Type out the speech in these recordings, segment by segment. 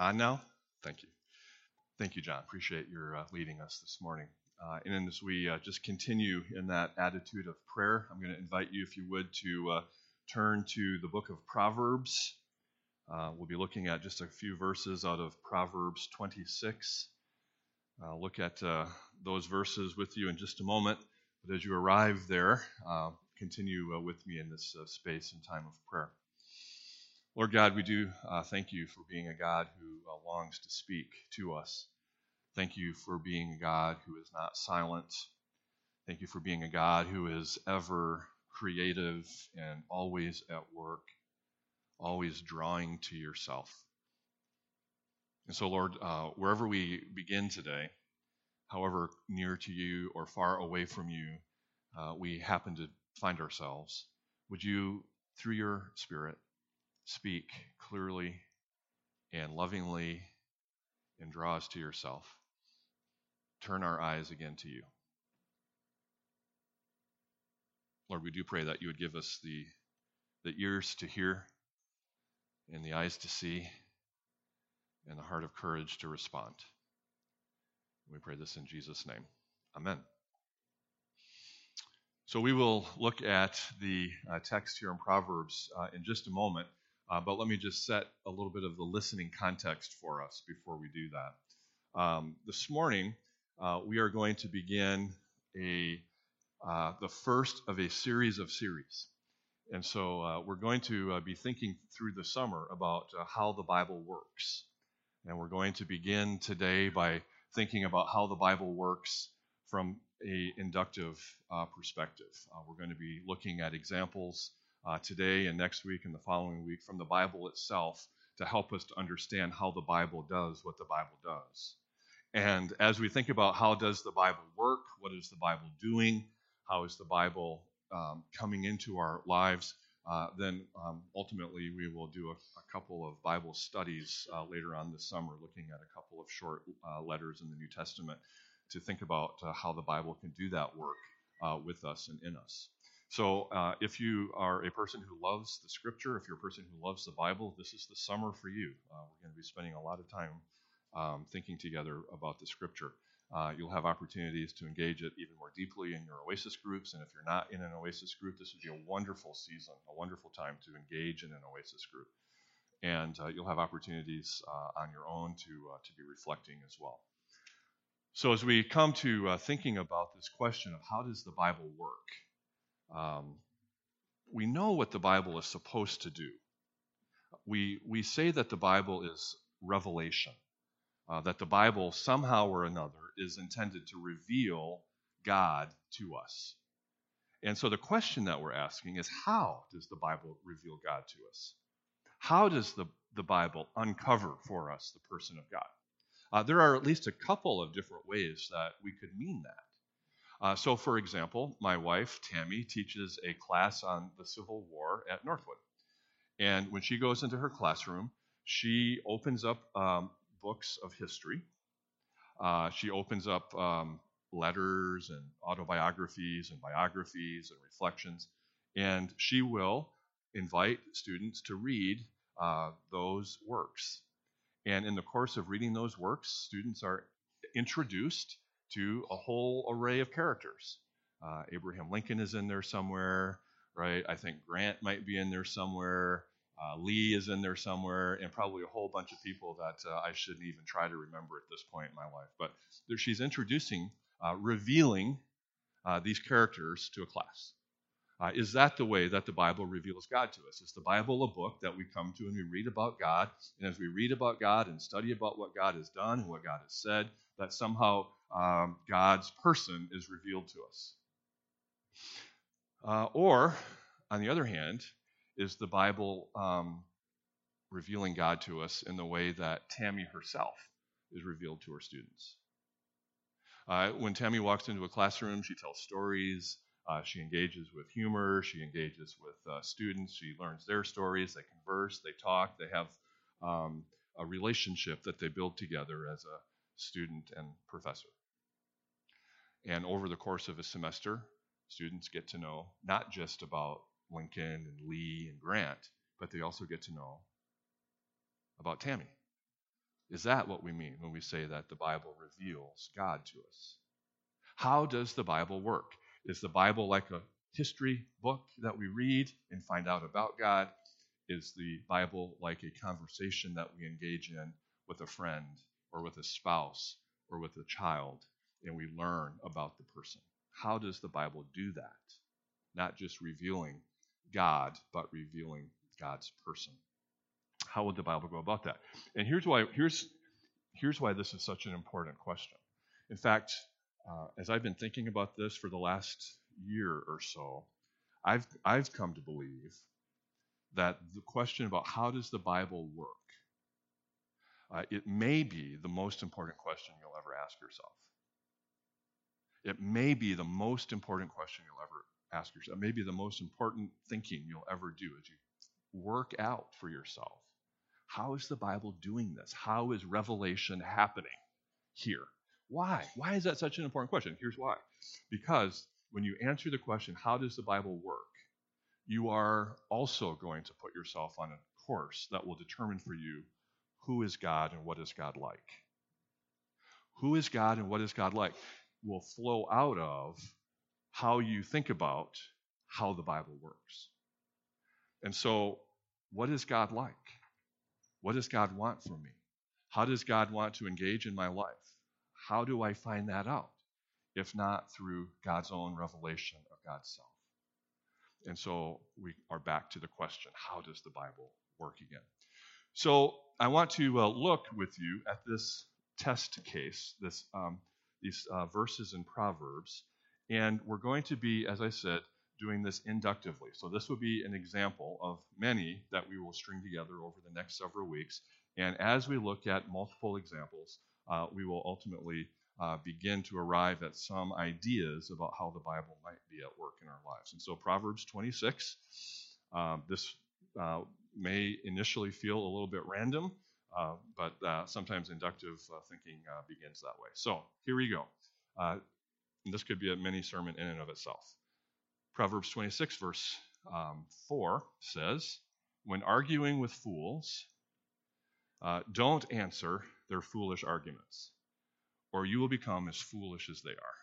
On now? Thank you. Thank you, John. Appreciate your uh, leading us this morning. Uh, and as we uh, just continue in that attitude of prayer, I'm going to invite you, if you would, to uh, turn to the book of Proverbs. Uh, we'll be looking at just a few verses out of Proverbs 26. I'll look at uh, those verses with you in just a moment. But as you arrive there, continue with me in this space and time of prayer. Lord God, we do uh, thank you for being a God who uh, longs to speak to us. Thank you for being a God who is not silent. Thank you for being a God who is ever creative and always at work, always drawing to yourself. And so, Lord, uh, wherever we begin today, however near to you or far away from you uh, we happen to find ourselves, would you, through your Spirit, speak clearly and lovingly and draw us to yourself. Turn our eyes again to you. Lord, we do pray that you would give us the, the ears to hear and the eyes to see and the heart of courage to respond. We pray this in Jesus' name. Amen. So we will look at the uh, text here in Proverbs uh, in just a moment. Uh, but let me just set a little bit of the listening context for us before we do that. Um, this morning, uh, we are going to begin a uh, the first of a series of series. And so uh, we're going to uh, be thinking through the summer about uh, how the Bible works. And we're going to begin today by thinking about how the Bible works from a inductive perspective. we're going to be looking at examples uh, today and next week and the following week from the Bible itself to help us to understand how the Bible does what the Bible does. And as we think about how does the Bible work, what is the Bible doing, how is the Bible um, coming into our lives, uh, then um, ultimately we will do a, a, couple of Bible studies uh, later on this summer, looking at a couple of short uh, letters in the New Testament to think about uh, how the Bible can do that work uh, with us and in us. So, uh, if you are a person who loves the scripture, if you're a person who loves the Bible, this is the summer for you. Uh, we're going to be spending a lot of time um, thinking together about the scripture. Uh, you'll have opportunities to engage it even more deeply in your Oasis groups. And if you're not in an Oasis group, this would be a wonderful season, a wonderful time to engage in an Oasis group. And uh, you'll have opportunities uh, on your own to, uh, to be reflecting as well. So, as we come to thinking about this question of how does the Bible work, um, we know what the Bible is supposed to do. We, we say that the Bible is revelation, uh, that the Bible somehow or another is intended to reveal God to us. And so the question that we're asking is how does the Bible reveal God to us? How does the, the Bible uncover for us the person of God? Uh, there are at least a couple of different ways that we could mean that. Uh, so, for example, my wife, Tammy, teaches a class on the Civil War at Northwood. And when she goes into her classroom, she opens up um, books of history. Uh, she opens up um, letters and autobiographies and biographies and reflections. And she will invite students to read uh, those works. And in the course of reading those works, students are introduced to a whole array of characters. Uh, Abraham Lincoln is in there somewhere, right? I think Grant might be in there somewhere. Uh, Lee is in there somewhere, and probably a whole bunch of people that uh, I shouldn't even try to remember at this point in my life. But there, she's introducing, uh, revealing uh, these characters to a class. Uh, is that the way that the Bible reveals God to us? Is the Bible a book that we come to and we read about God? And as we read about God and study about what God has done and what God has said, that somehow um, God's person is revealed to us. Uh, or, on the other hand, is the Bible um, revealing God to us in the way that Tammy herself is revealed to her students? Uh, when Tammy walks into a classroom, she tells stories. Uh, she engages with humor. She engages with uh, students. She learns their stories. They converse. They talk. They have um, a relationship that they build together as a student and professor. And over the course of a semester, students get to know not just about Lincoln and Lee and Grant, but they also get to know about Tammy. Is that what we mean when we say that the Bible reveals God to us? How does the Bible work? Is the Bible like a history book that we read and find out about God? Is the Bible like a conversation that we engage in with a friend or with a spouse or with a child and we learn about the person? How does the Bible do that? Not just revealing God, but revealing God's person. How would the Bible go about that? And here's why here's here's why this is such an important question. In fact, uh, as I've been thinking about this for the last year or so, I've I've come to believe that the question about how does the Bible work, uh, it may be the most important question you'll ever ask yourself. It may be the most important question you'll ever ask yourself. It may be the most important thinking you'll ever do as you work out for yourself. How is the Bible doing this? How is revelation happening here? Why? Why is that such an important question? Here's why. Because when you answer the question, how does the Bible work? You are also going to put yourself on a course that will determine for you who is God and what is God like. Who is God and what is God like will flow out of how you think about how the Bible works. And so, what is God like? What does God want from me? How does God want to engage in my life? How do I find that out? If not through God's own revelation of God's self. And so we are back to the question how does the Bible work again? So I want to uh, look with you at this test case, this, um, these uh, verses in Proverbs, and we're going to be, as I said, doing this inductively. So this would be an example of many that we will string together over the next several weeks. And as we look at multiple examples, uh, we will ultimately uh, begin to arrive at some ideas about how the Bible might be at work in our lives. And so Proverbs 26, um, this uh, may initially feel a little bit random, uh, but uh, sometimes inductive uh, thinking begins that way. So here we go. this could be a mini sermon in and of itself. Proverbs 26, verse um, 4 says, When arguing with fools, uh, don't answer their foolish arguments, or you will become as foolish as they are.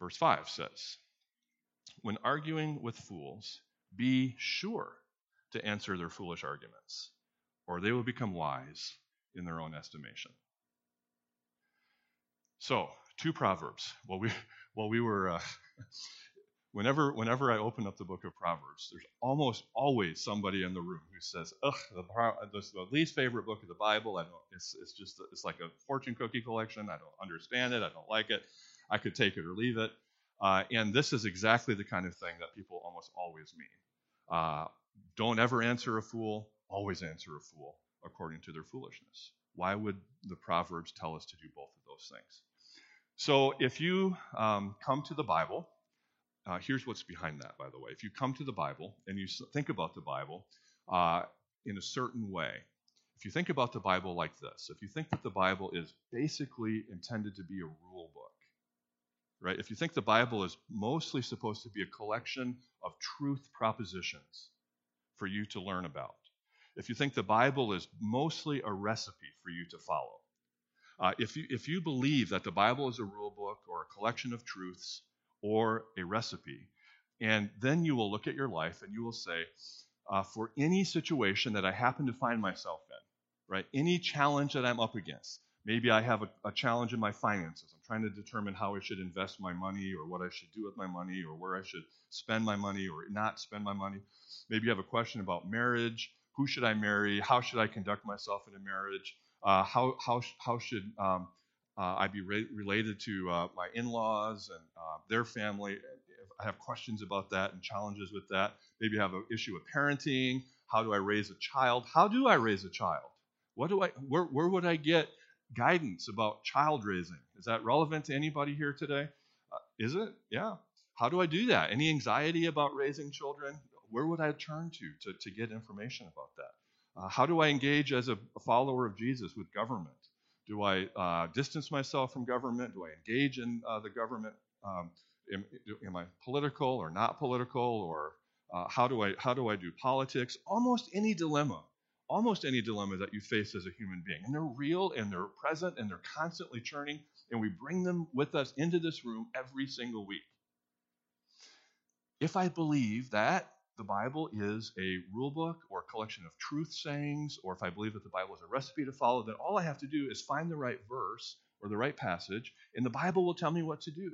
Verse 5 says, When arguing with fools, be sure to answer their foolish arguments, or they will become wise in their own estimation. So, two proverbs. Well, we well we were uh, whenever whenever I open up the book of Proverbs, there's almost always somebody in the room who says, "Ugh, the, the least favorite book of the Bible. I don't. It's it's just it's like a fortune cookie collection. I don't understand it. I don't like it. I could take it or leave it." Uh, and this is exactly the kind of thing that people almost always mean. Uh, don't ever answer a fool. Always answer a fool according to their foolishness. Why would the Proverbs tell us to do both of those things? So if you um, come to the Bible, uh, here's what's behind that, by the way. If you come to the Bible and you think about the Bible uh, in a certain way, if you think about the Bible like this, if you think that the Bible is basically intended to be a rule book, right? If you think the Bible is mostly supposed to be a collection of truth propositions for you to learn about, if you think the Bible is mostly a recipe for you to follow, uh, if, you, if you believe that the Bible is a rule book or a collection of truths or a recipe, and then you will look at your life and you will say, uh, for any situation that I happen to find myself in, right, any challenge that I'm up against, maybe I have a, a challenge in my finances. I'm trying to determine how I should invest my money or what I should do with my money or where I should spend my money or not spend my money. Maybe you have a question about marriage. Who should I marry? How should I conduct myself in a marriage? Uh, how, how, how should um, uh, I be re- related to uh, my in laws and uh, their family? If I have questions about that and challenges with that. Maybe I have an issue with parenting. How do I raise a child? How do I raise a child? What do I, where, where would I get guidance about child raising? Is that relevant to anybody here today? Uh, is it? Yeah. How do I do that? Any anxiety about raising children? Where would I turn to to, to get information about that? Uh, how do I engage as a, follower of Jesus with government? Do I uh, distance myself from government? Do I engage in uh, the government? Um, am, am, I political or not political? Or uh, how do I how do I do politics? Almost any dilemma almost any dilemma that you face as a human being. And they're real and they're present and they're constantly churning, and we bring them with us into this room every single week. If I believe that the Bible is a rule book or a collection of truth sayings, or if I believe that the Bible is a recipe to follow, then all I have to do is find the right verse or the right passage, and the Bible will tell me what to do.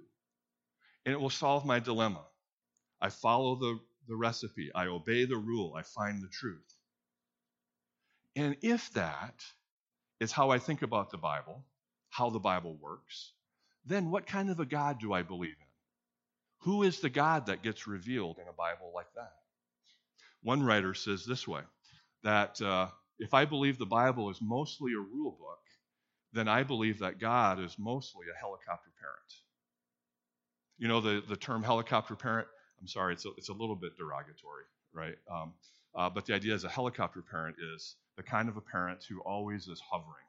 And it will solve my dilemma. I follow the, the recipe, I obey the rule, I find the truth. And if that is how I think about the Bible, how the Bible works, then what kind of a God do I believe in? Who is the God that gets revealed in a Bible like that? One writer says this way that uh, if I believe the Bible is mostly a rule book, then I believe that God is mostly a helicopter parent. You know, the, the term helicopter parent, I'm sorry, it's a, it's a little bit derogatory, right? Um, uh, but the idea as a helicopter parent is the kind of a parent who always is hovering,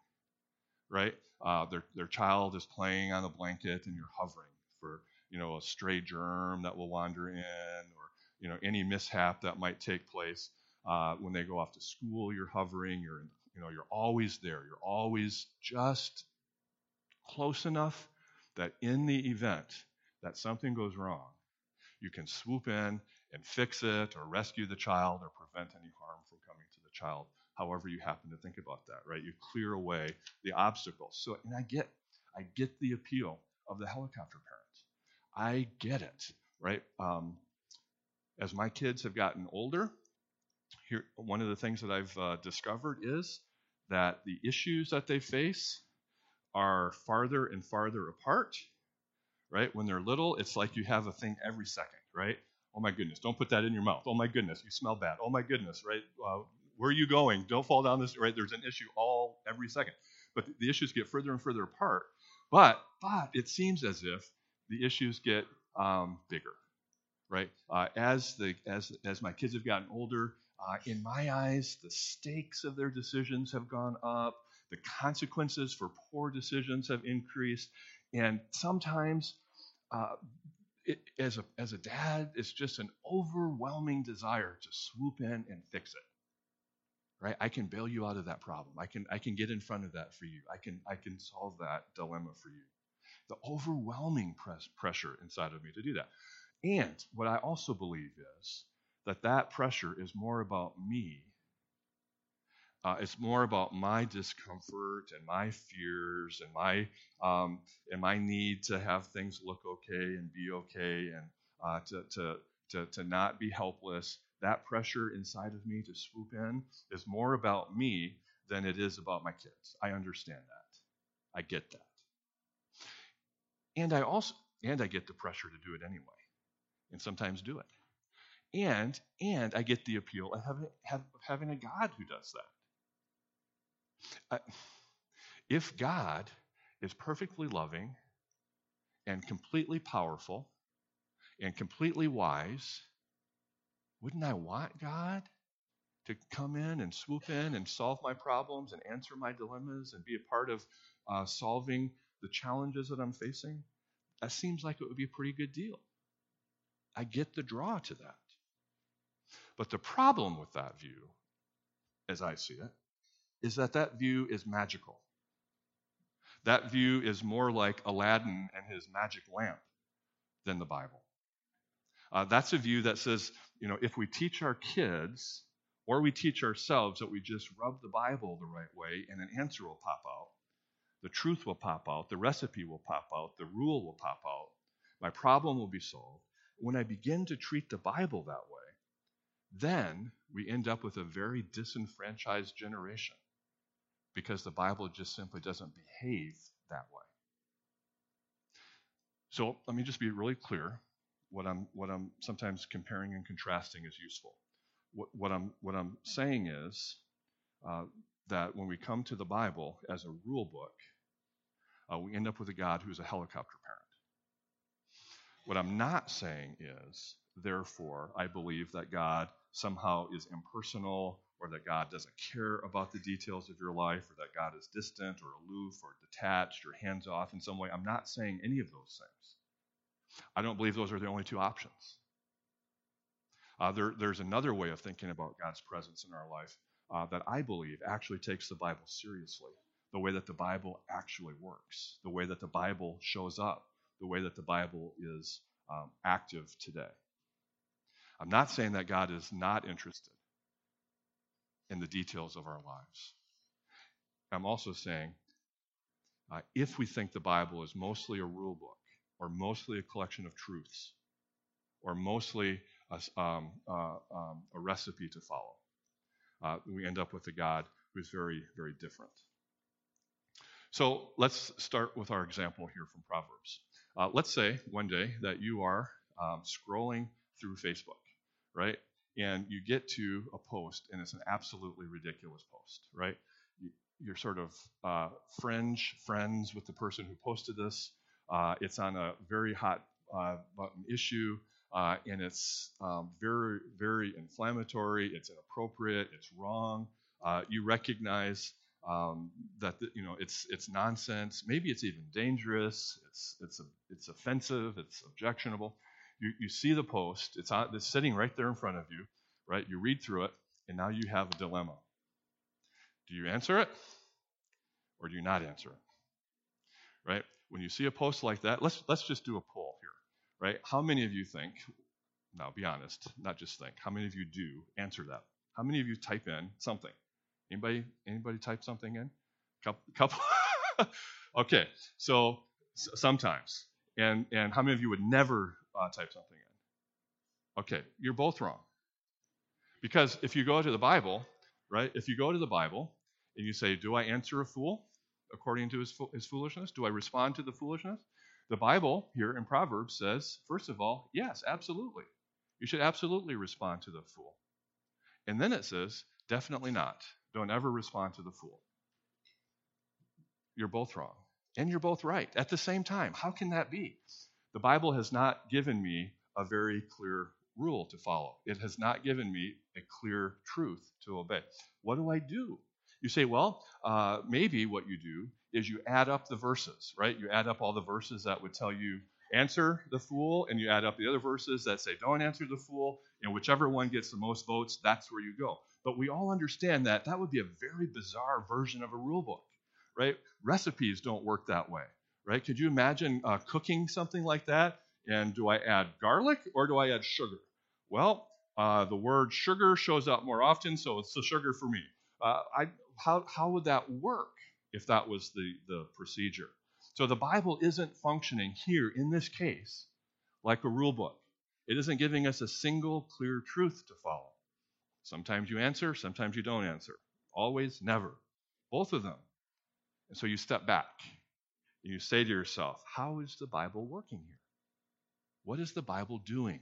right? Uh, their, their child is playing on a blanket and you're hovering for, you know, a stray germ that will wander in or, you know, any mishap that might take place. Uh, when they go off to school, you're hovering, you're, you know, you're always there. You're always just close enough that in the event that something goes wrong, you can swoop in and fix it or rescue the child or prevent any harm from coming to the child however you happen to think about that, right? You clear away the obstacles. So, and I get, I get the appeal of the helicopter parents. I get it, right? Um, as my kids have gotten older, here one of the things that I've uh, discovered is that the issues that they face are farther and farther apart. Right? When they're little, it's like you have a thing every second, right? Oh my goodness, don't put that in your mouth. Oh my goodness, you smell bad. Oh my goodness, right? Uh, where are you going? Don't fall down this, right? There's an issue all every second. But the issues get further and further apart. But, but it seems as if the issues get um, bigger, right? Uh, as, the, as, as my kids have gotten older, uh, in my eyes, the stakes of their decisions have gone up. The consequences for poor decisions have increased. And sometimes, uh, it, as, a, as a dad, it's just an overwhelming desire to swoop in and fix it right i can bail you out of that problem i can i can get in front of that for you i can i can solve that dilemma for you the overwhelming press, pressure inside of me to do that and what i also believe is that that pressure is more about me uh, it's more about my discomfort and my fears and my um, and my need to have things look okay and be okay and uh, to, to to to not be helpless that pressure inside of me to swoop in is more about me than it is about my kids. I understand that. I get that. And I also and I get the pressure to do it anyway. And sometimes do it. And and I get the appeal of having, have, having a God who does that. If God is perfectly loving and completely powerful and completely wise wouldn't I want God to come in and swoop in and solve my problems and answer my dilemmas and be a part of uh, solving the challenges that I'm facing? That seems like it would be a pretty good deal. I get the draw to that. But the problem with that view, as I see it, is that that view is magical. That view is more like Aladdin and his magic lamp than the Bible. Uh, that's a view that says, you know, if we teach our kids or we teach ourselves that we just rub the Bible the right way and an answer will pop out, the truth will pop out, the recipe will pop out, the rule will pop out, my problem will be solved. When I begin to treat the Bible that way, then we end up with a very disenfranchised generation because the Bible just simply doesn't behave that way. So let me just be really clear what I'm what I'm sometimes comparing and contrasting is useful. What, what I'm what I'm saying is uh, that when we come to the Bible as a rule book, uh, we end up with a God who's a helicopter parent. What I'm not saying is, therefore, I believe that God somehow is impersonal or that God doesn't care about the details of your life or that God is distant or aloof or detached or hands off in some way. I'm not saying any of those things. I don't believe those are the only two options. Uh, there, there's another way of thinking about God's presence in our life uh, that I believe actually takes the Bible seriously, the way that the Bible actually works, the way that the Bible shows up, the way that the Bible is um, active today. I'm not saying that God is not interested in the details of our lives. I'm also saying uh, if we think the Bible is mostly a rule book, or mostly a collection of truths, or mostly a, um, uh, um, a recipe to follow, uh, we end up with a God who's very, very different. So let's start with our example here from Proverbs. Uh, let's say one day that you are um, scrolling through Facebook, right? And you get to a post, and it's an absolutely ridiculous post, right? You're sort of uh, fringe friends with the person who posted this. Uh, it's on a very hot uh, button issue, uh, and it's um, very, very inflammatory. It's inappropriate. It's wrong. Uh, you recognize um, that the, you know it's it's nonsense. Maybe it's even dangerous. It's it's a, it's offensive. It's objectionable. You you see the post. It's on, it's sitting right there in front of you, right? You read through it, and now you have a dilemma. Do you answer it, or do you not answer it? Right? When you see a post like that, let's let's just do a poll here, right? How many of you think? Now, be honest, not just think. How many of you do answer that? How many of you type in something? Anybody anybody type something in? Couple. couple? okay, so sometimes. And and how many of you would never uh, type something in? Okay, you're both wrong. Because if you go to the Bible, right? If you go to the Bible and you say, "Do I answer a fool according to his fo- his foolishness? Do I respond to the foolishness?" The Bible here in Proverbs says, first of all, yes, absolutely. You should absolutely respond to the fool. And then it says, definitely not. Don't ever respond to the fool. You're both wrong. And you're both right at the same time. How can that be? The Bible has not given me a very clear rule to follow, it has not given me a clear truth to obey. What do I do? You say, well, uh, maybe what you do is you add up the verses, right? You add up all the verses that would tell you answer the fool, and you add up the other verses that say don't answer the fool, and whichever one gets the most votes, that's where you go. But we all understand that that would be a very bizarre version of a rule book, right? Recipes don't work that way, right? Could you imagine uh, cooking something like that? And do I add garlic or do I add sugar? Well, uh, the word sugar shows up more often, so it's the sugar for me. Uh, I, how, how would that work if that was the, the procedure? So the Bible isn't functioning here in this case like a rule book. It isn't giving us a single clear truth to follow. Sometimes you answer, sometimes you don't answer. Always, never. Both of them. And so you step back and you say to yourself, how is the Bible working here? What is the Bible doing?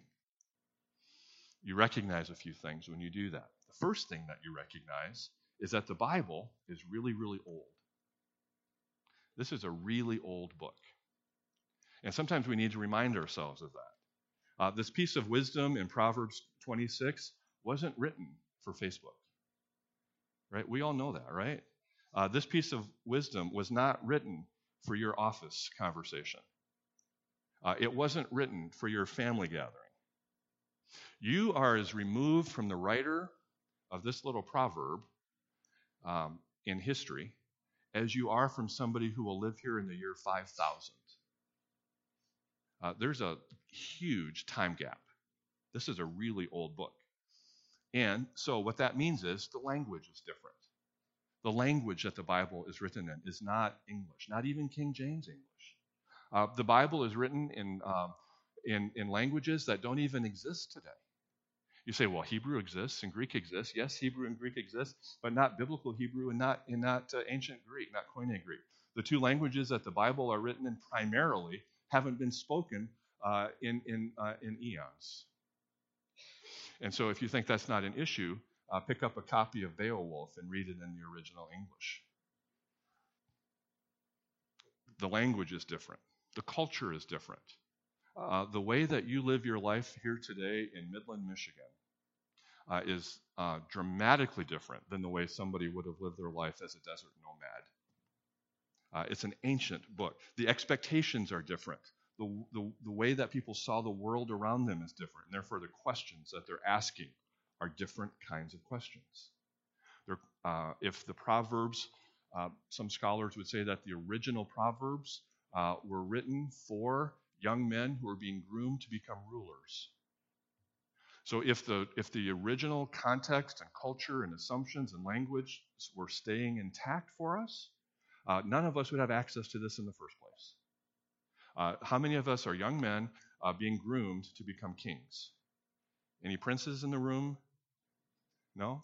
You recognize a few things when you do that. The first thing that you recognize is that the Bible is really, really old. This is a really old book. And sometimes we need to remind ourselves of that. Uh, this piece of wisdom in Proverbs 26 wasn't written for Facebook. Right? We all know that, right? Uh, this piece of wisdom was not written for your office conversation. Uh, it wasn't written for your family gathering. You are as removed from the writer of this little proverb um, in history as you are from somebody who will live here in the year 5000. Uh, there's a huge time gap. This is a really old book. And so, what that means is the language is different. The language that the Bible is written in is not English, not even King James English. Uh, the Bible is written in, um, in, in languages that don't even exist today. You say, well, Hebrew exists and Greek exists. Yes, Hebrew and Greek exist, but not biblical Hebrew and not, in not uh, ancient Greek, not Koine Greek. The two languages that the Bible are written in primarily haven't been spoken uh, in, in, uh, in eons. And so if you think that's not an issue, uh, pick up a copy of Beowulf and read it in the original English. The language is different, the culture is different. Uh, the way that you live your life here today in Midland, Michigan, uh, is uh, dramatically different than the way somebody would have lived their life as a desert nomad. Uh, it's an ancient book. The expectations are different. The, the, the way that people saw the world around them is different, and therefore the questions that they're asking are different kinds of questions. Uh, if the Proverbs, uh, some scholars would say that the original Proverbs uh, were written for young men who are being groomed to become rulers. So if the if the original context and culture and assumptions and language were staying intact for us, uh, none of us would have access to this in the first place. Uh, how many of us are young men uh, being groomed to become kings? Any princes in the room? No?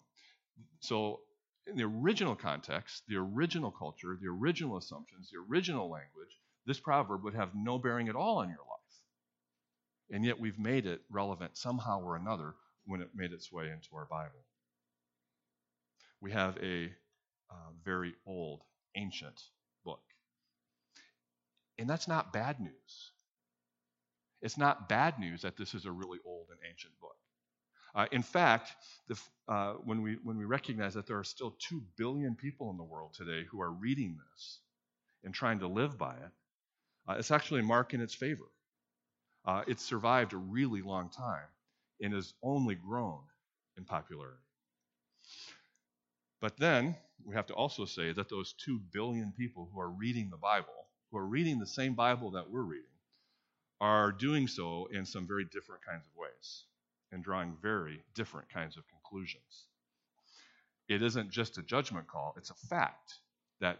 So, in the original context, the original culture, the original assumptions, the original language, this proverb would have no bearing at all on your life. And yet we've made it relevant somehow or another when it made its way into our Bible. We have a uh, very old, ancient. And that's not bad news. It's not bad news that this is a really old and ancient book. Uh, in fact, the, uh, when, we, when we recognize that there are still 2 billion people in the world today who are reading this and trying to live by it, uh, it's actually a mark in its favor. Uh, it's survived a really long time and has only grown in popularity. But then we have to also say that those 2 billion people who are reading the Bible, who are reading the same Bible that we're reading, are doing so in some very different kinds of ways and drawing very different kinds of conclusions. It isn't just a judgment call, it's a fact that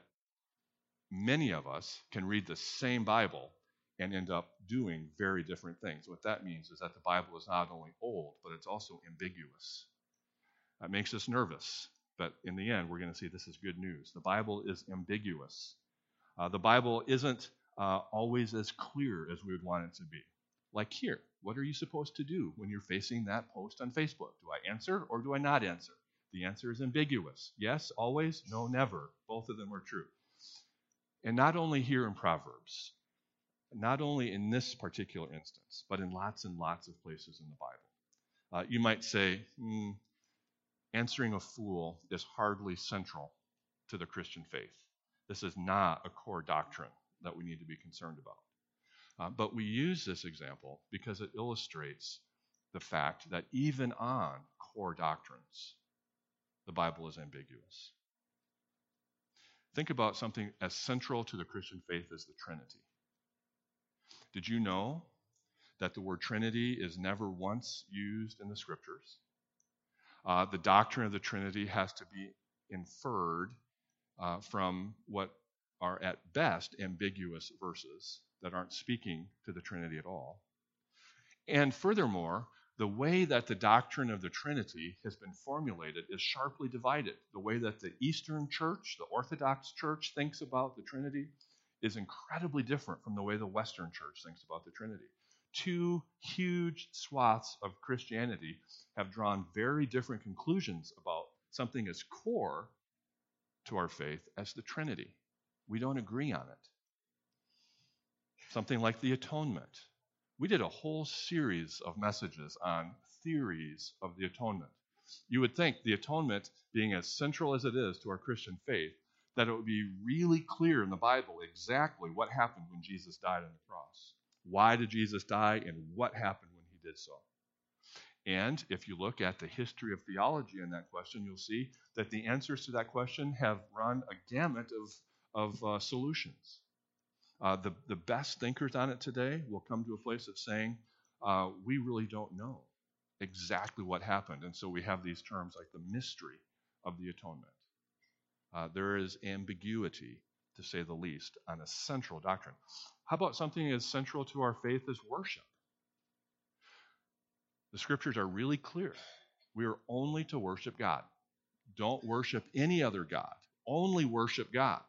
many of us can read the same Bible and end up doing very different things. What that means is that the Bible is not only old, but it's also ambiguous. That makes us nervous, but in the end, we're going to see this is good news. The Bible is ambiguous. Uh, the Bible isn't uh, always as clear as we would want it to be. Like here, what are you supposed to do when you're facing that post on Facebook? Do I answer or do I not answer? The answer is ambiguous. Yes, always, no, never. Both of them are true. And not only here in Proverbs, not only in this particular instance, but in lots and lots of places in the Bible. Uh, you might say, mm, answering a fool is hardly central to the Christian faith. This is not a core doctrine that we need to be concerned about. Uh, but we use this example because it illustrates the fact that even on core doctrines, the Bible is ambiguous. Think about something as central to the Christian faith as the Trinity. Did you know that the word Trinity is never once used in the scriptures? Uh, the doctrine of the Trinity has to be inferred uh, from what are at best ambiguous verses that aren't speaking to the Trinity at all. And furthermore, the way that the doctrine of the Trinity has been formulated is sharply divided. The way that the Eastern Church, the Orthodox Church, thinks about the Trinity is incredibly different from the way the Western church thinks about the Trinity. Two huge swaths of Christianity have drawn very different conclusions about something as core to our faith as the Trinity. We don't agree on it. Something like the atonement. We did a whole series of messages on theories of the atonement. You would think the atonement, being as central as it is to our Christian faith, that it would be really clear in the Bible exactly what happened when Jesus died on the cross. Why did Jesus die, and what happened when he did so? And if you look at the history of theology in that question, you'll see that the answers to that question have run a gamut of, of uh, solutions. Uh, the, the best thinkers on it today will come to a place of saying, uh, we really don't know exactly what happened. And so we have these terms like the mystery of the atonement. Uh, there is ambiguity, to say the least, on a central doctrine. How about something as central to our faith as worship? The scriptures are really clear. We are only to worship God. Don't worship any other God. Only worship God.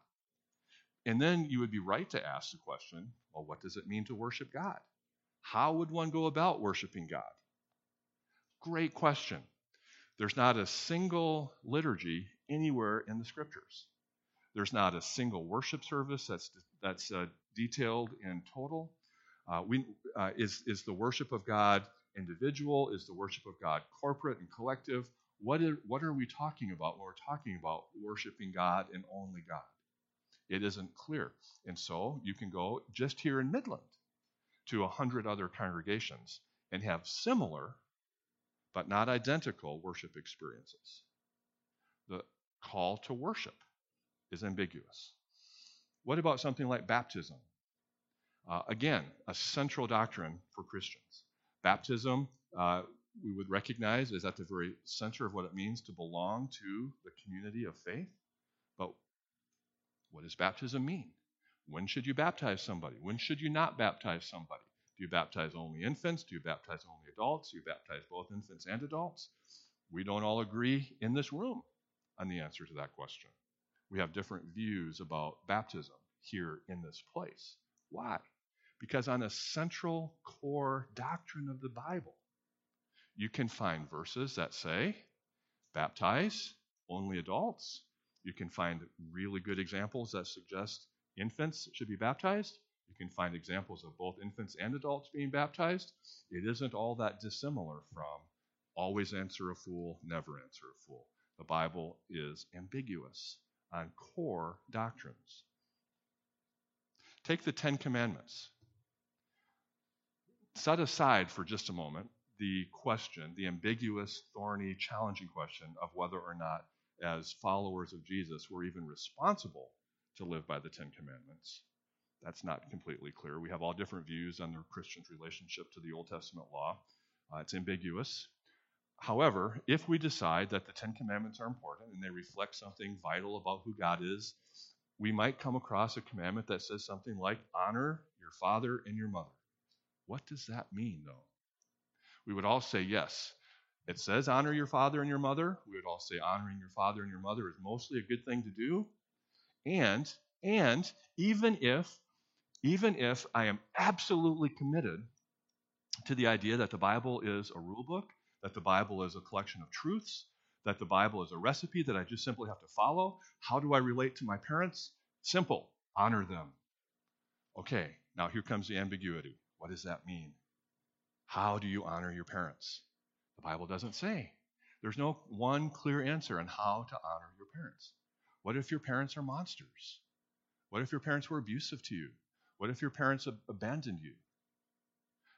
And then you would be right to ask the question well, what does it mean to worship God? How would one go about worshiping God? Great question. There's not a single liturgy anywhere in the scriptures. There's not a single worship service that's that's uh, detailed in total. Uh, we, uh, is is the worship of God individual? Is the worship of God corporate and collective? What are, what are we talking about when we're talking about worshiping God and only God? It isn't clear. And so you can go just here in Midland to a hundred other congregations and have similar but not identical worship experiences. The call to worship is ambiguous. What about something like baptism? Uh, again, a central doctrine for Christians. Baptism, uh, we would recognize, is at the very center of what it means to belong to the community of faith. But what does baptism mean? When should you baptize somebody? When should you not baptize somebody? Do you baptize only infants? Do you baptize only adults? Do you baptize both infants and adults? We don't all agree in this room on the answer to that question. We have different views about baptism here in this place. Why? Because on a central core doctrine of the Bible, you can find verses that say, baptize only adults. You can find really good examples that suggest infants should be baptized. You can find examples of both infants and adults being baptized. It isn't all that dissimilar from always answer a fool, never answer a fool. The Bible is ambiguous on core doctrines. Take the Ten Commandments. Set aside for just a moment the question, the ambiguous, thorny, challenging question of whether or not, as followers of Jesus, we're even responsible to live by the Ten Commandments. That's not completely clear. We have all different views on the Christian's relationship to the Old Testament law. Uh, it's ambiguous. However, if we decide that the Ten Commandments are important and they reflect something vital about who God is, we might come across a commandment that says something like, honor your father and your mother. What does that mean, though? We would all say, yes. It says, honor your father and your mother. We would all say, honoring your father and your mother is mostly a good thing to do. And, and even if, even if I am absolutely committed to the idea that the Bible is a rule book, that the Bible is a collection of truths, that the Bible is a recipe that I just simply have to follow. How do I relate to my parents? Simple honor them. Okay, now here comes the ambiguity. What does that mean? How do you honor your parents? The Bible doesn't say. There's no one clear answer on how to honor your parents. What if your parents are monsters? What if your parents were abusive to you? What if your parents abandoned you?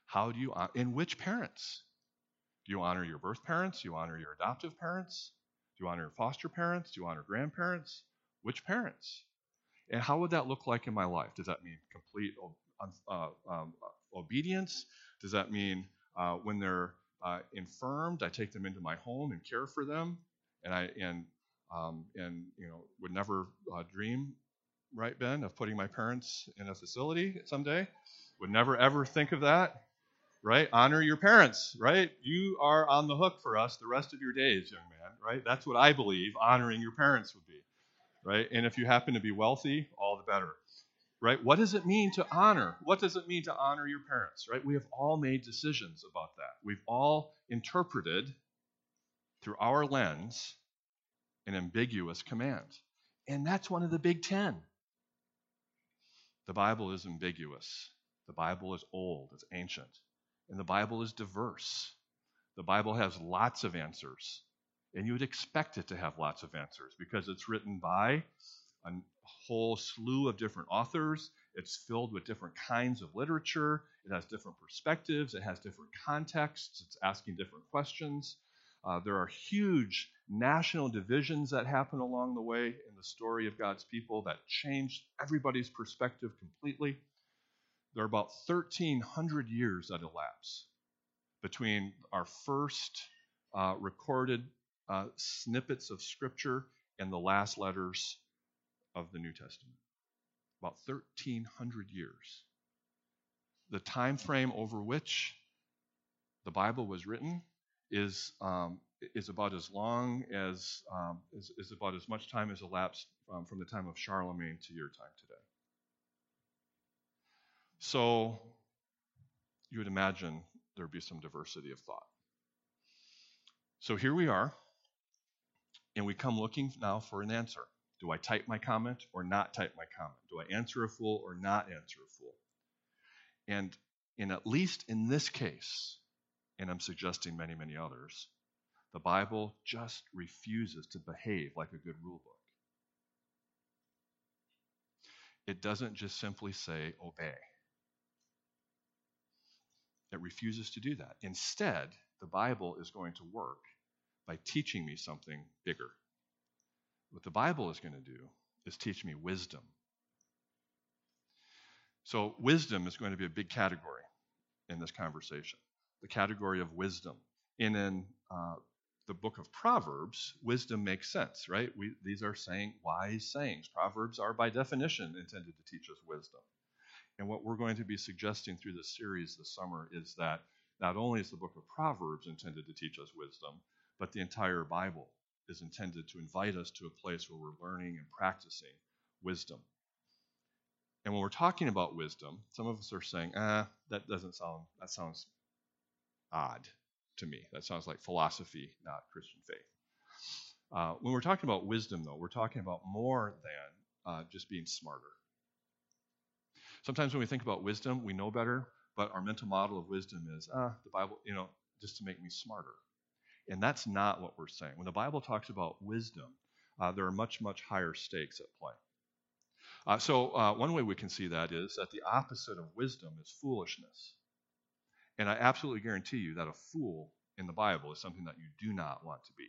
How do you, and which parents? Do you honor your birth parents? Do you honor your adoptive parents? Do you honor your foster parents? Do you honor grandparents? Which parents? And how would that look like in my life? Does that mean complete uh, um, obedience? Does that mean uh, when they're uh, infirmed, I take them into my home and care for them, and I and um, and you know would never uh, dream, right, Ben, of putting my parents in a facility someday? Would never ever think of that right? Honor your parents, right? You are on the hook for us the rest of your days, young man, right? That's what I believe honoring your parents would be, right? And if you happen to be wealthy, all the better, right? What does it mean to honor? What does it mean to honor your parents, right? We have all made decisions about that. We've all interpreted through our lens an ambiguous command. And that's one of the big ten. The Bible is ambiguous. The Bible is old, it's ancient. And the Bible is diverse. The Bible has lots of answers. And you would expect it to have lots of answers because it's written by a whole slew of different authors. It's filled with different kinds of literature. It has different perspectives. It has different contexts. It's asking different questions. Uh, there are huge national divisions that happen along the way in the story of God's people that change everybody's perspective completely there are about 1,300 years that elapse between our first uh, recorded uh, snippets of Scripture and the last letters of the New Testament. About 1,300 years. The time frame over which the Bible was written is um, is about as long as um, is, is, about as much time as elapsed um, from the time of Charlemagne to your time today. So you would imagine there'd be some diversity of thought. So here we are, and we come looking now for an answer. Do I type my comment or not type my comment? Do I answer a fool or not answer a fool? And in at least in this case, and I'm suggesting many, many others, the Bible just refuses to behave like a good rule book. It doesn't just simply say obey. It refuses to do that. Instead, the Bible is going to work by teaching me something bigger. What the Bible is going to do is teach me wisdom. So, wisdom is going to be a big category in this conversation the category of wisdom. And in uh, the book of Proverbs, wisdom makes sense, right? We, these are saying wise sayings. Proverbs are, by definition, intended to teach us wisdom. And what we're going to be suggesting through this series this summer is that not only is the book of Proverbs intended to teach us wisdom, but the entire Bible is intended to invite us to a place where we're learning and practicing wisdom. And when we're talking about wisdom, some of us are saying, ah, that doesn't sound, that sounds odd to me. That sounds like philosophy, not Christian faith. Uh, when we're talking about wisdom, though, we're talking about more than uh, just being smarter. Sometimes when we think about wisdom, we know better, but our mental model of wisdom is, ah, the Bible, you know, just to make me smarter. And that's not what we're saying. When the Bible talks about wisdom, uh, there are much, much higher stakes at play. Uh, so, uh, one way we can see that is that the opposite of wisdom is foolishness. And I absolutely guarantee you that a fool in the Bible is something that you do not want to be.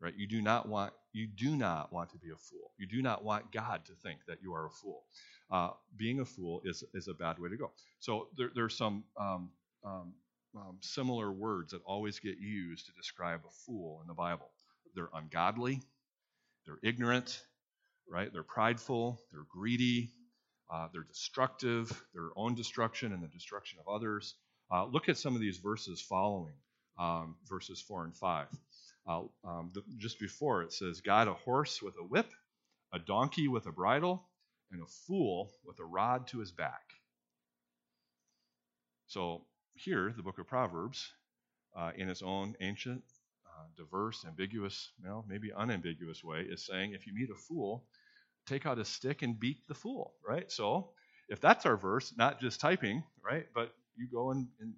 Right? You do not want you do not want to be a fool. You do not want God to think that you are a fool. Uh, being a fool is is a bad way to go. So there, there's some um, um, um, similar words that always get used to describe a fool in the Bible. They're ungodly, they're ignorant, right? They're prideful, they're greedy, uh, they're destructive, their own destruction and the destruction of others. Uh, look at some of these verses following, um, verses 4 and 5. Uh, um, the, just before it says, "Guide a horse with a whip, a donkey with a bridle, and a fool with a rod to his back. So here, the book of Proverbs, uh, in its own ancient, uh, diverse, ambiguous, well, maybe unambiguous way, is saying if you meet a fool, take out a stick and beat the fool, right? So if that's our verse, not just typing, right, but you go and, and,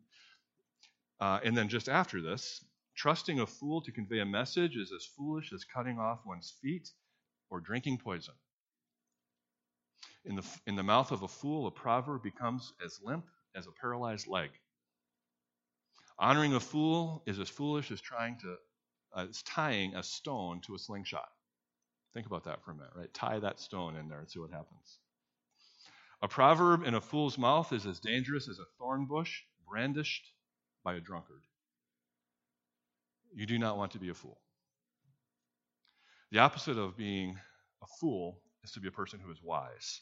uh, and then just after this, trusting a fool to convey a message is as foolish as cutting off one's feet or drinking poison. In the, in the mouth of a fool, a proverb becomes as limp as a paralyzed leg. Honoring a fool is as foolish as trying to uh, tying a stone to a slingshot. Think about that for a minute, right? Tie that stone in there and see what happens. A proverb in a fool's mouth is as dangerous as a thorn bush brandished by a drunkard. You do not want to be a fool. The opposite of being a fool is to be a person who is wise.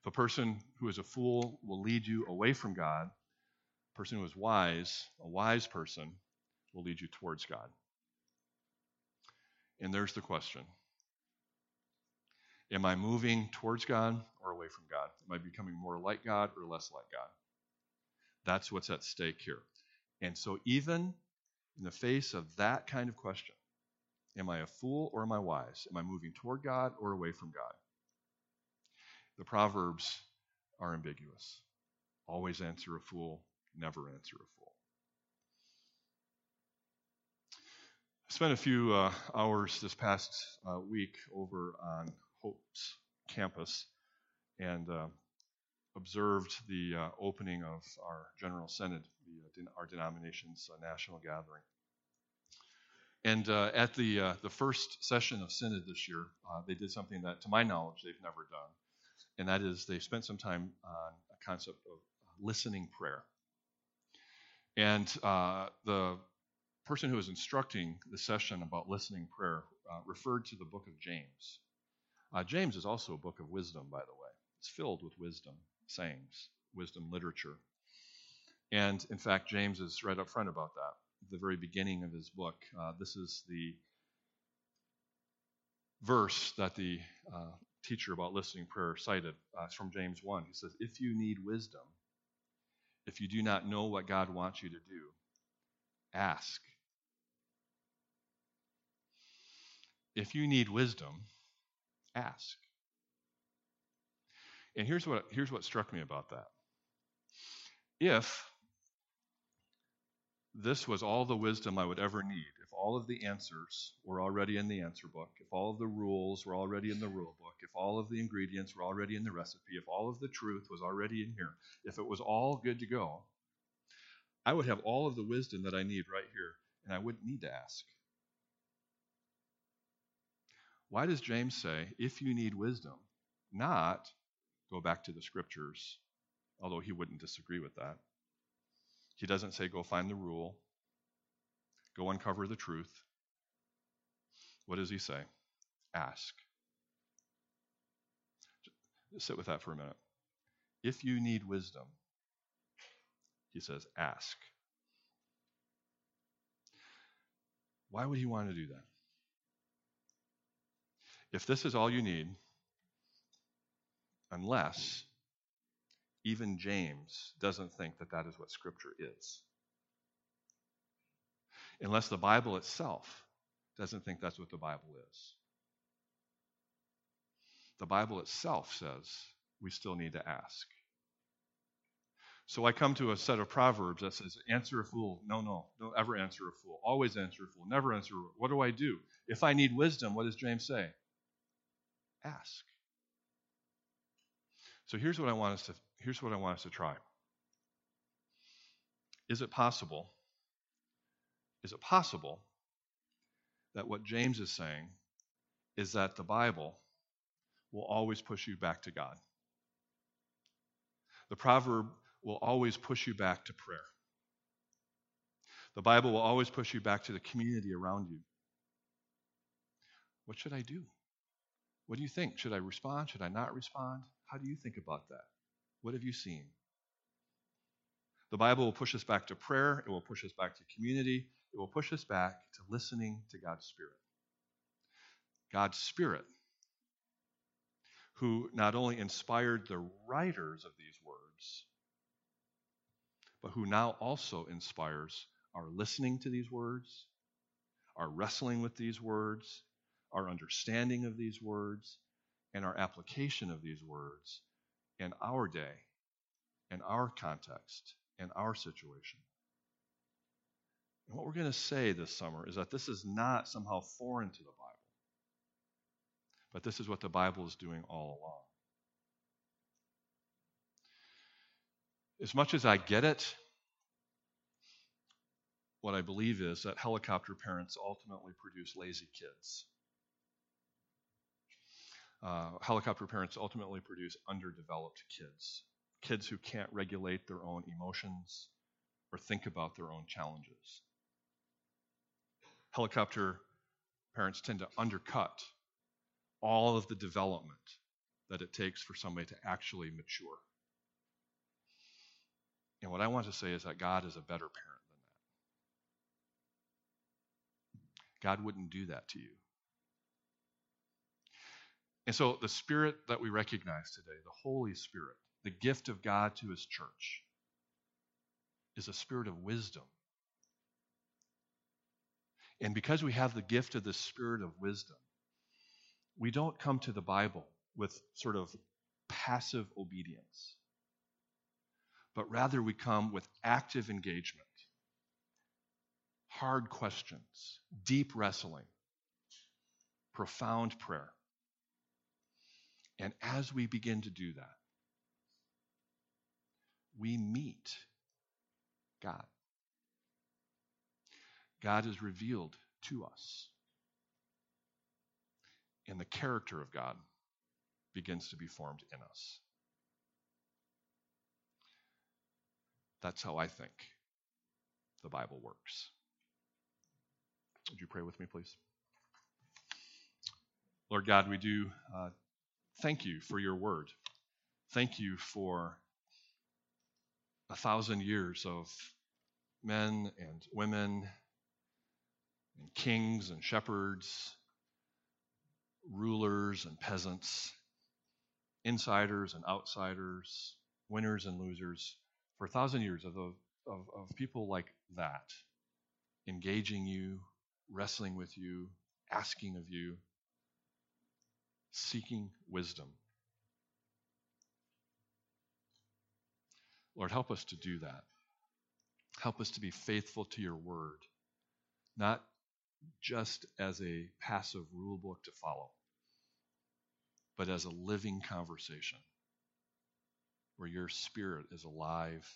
If a person who is a fool will lead you away from God, person who is wise, a wise person, will lead you towards God. And there's the question Am I moving towards God or away from God? Am I becoming more like God or less like God? That's what's at stake here. And so, even in the face of that kind of question, am I a fool or am I wise? Am I moving toward God or away from God? The Proverbs are ambiguous. Always answer a fool, never answer a fool. I spent a few uh, hours this past uh, week over on Hope's campus and uh, observed the uh, opening of our General Synod, the, uh, our denomination's uh, national gathering. And at the the first session of synod this year, they did something that, to my knowledge, they've never done, and that is they spent some time on a concept of listening prayer. And the person who was instructing the session about listening prayer referred to the book of James. Uh, James is also a book of wisdom, by the way. It's filled with wisdom sayings, wisdom literature. And in fact, James is right up front about that. At the very beginning of his book, uh, this is the verse that the uh, teacher about listening prayer cited. Uh, it's from James 1. He says, If you need wisdom, if you do not know what God wants you to do, ask. If you need wisdom, ask. And here's what, here's what struck me about that. If this was all the wisdom I would ever need, if all of the answers were already in the answer book, if all of the rules were already in the rule book, if all of the ingredients were already in the recipe, if all of the truth was already in here, if it was all good to go, I would have all of the wisdom that I need right here, and I wouldn't need to ask. Why does James say, if you need wisdom, not go back to the scriptures, although he wouldn't disagree with that? He doesn't say, go find the rule, go uncover the truth. What does he say? Ask. Just sit with that for a minute. If you need wisdom, he says, ask. Why would he want to do that? If this is all you need, unless even James doesn't think that that is what Scripture is, unless the Bible itself doesn't think that's what the Bible is. The Bible itself says we still need to ask. So I come to a set of proverbs that says, Answer a fool. No, no, don't ever answer a fool. Always answer a fool. Never answer. What do I do? If I need wisdom, what does James say? Ask. So here's what I want us to here's what I want us to try. Is it possible? Is it possible that what James is saying is that the Bible will always push you back to God? The proverb will always push you back to prayer. The Bible will always push you back to the community around you. What should I do? What do you think? Should I respond? Should I not respond? How do you think about that? What have you seen? The Bible will push us back to prayer, it will push us back to community, it will push us back to listening to God's Spirit. God's Spirit, who not only inspired the writers of these words, but who now also inspires our listening to these words, our wrestling with these words, our understanding of these words, and our application of these words in our day, in our context, in our situation. And what we're going to say this summer is that this is not somehow foreign to the Bible, but this is what the Bible is doing all along. As much as I get it, what I believe is that helicopter parents ultimately produce lazy kids. Uh, helicopter parents ultimately produce underdeveloped kids, kids who can't regulate their own emotions or think about their own challenges. Helicopter parents tend to undercut all of the development that it takes for somebody to actually mature. And what I want to say is that God is a better parent than that. God wouldn't do that to you. And so the Spirit that we recognize today, the Holy Spirit, the gift of God to His church, is a spirit of wisdom. And because we have the gift of the spirit of wisdom, we don't come to the Bible with sort of passive obedience but rather we come with active engagement, hard questions, deep wrestling, profound prayer. And as we begin to do that, we meet God. God is revealed to us. And the character of God begins to be formed in us. That's how I think the Bible works. Would you pray with me, please? Lord God, we do uh, thank you for your word. Thank you for a thousand years of men and women and kings and shepherds, rulers and peasants, insiders and outsiders, winners and losers for a thousand years of, of, of people like that, engaging you, wrestling with you, asking of you, seeking wisdom. Lord, help us to do that. Help us to be faithful to your word, not just as a passive rule book to follow, but as a living conversation where your spirit is alive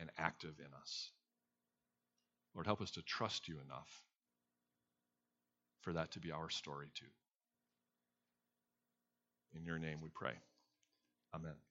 and active in us. Lord, help us to trust you enough for that to be our story too. In your name we pray. Amen.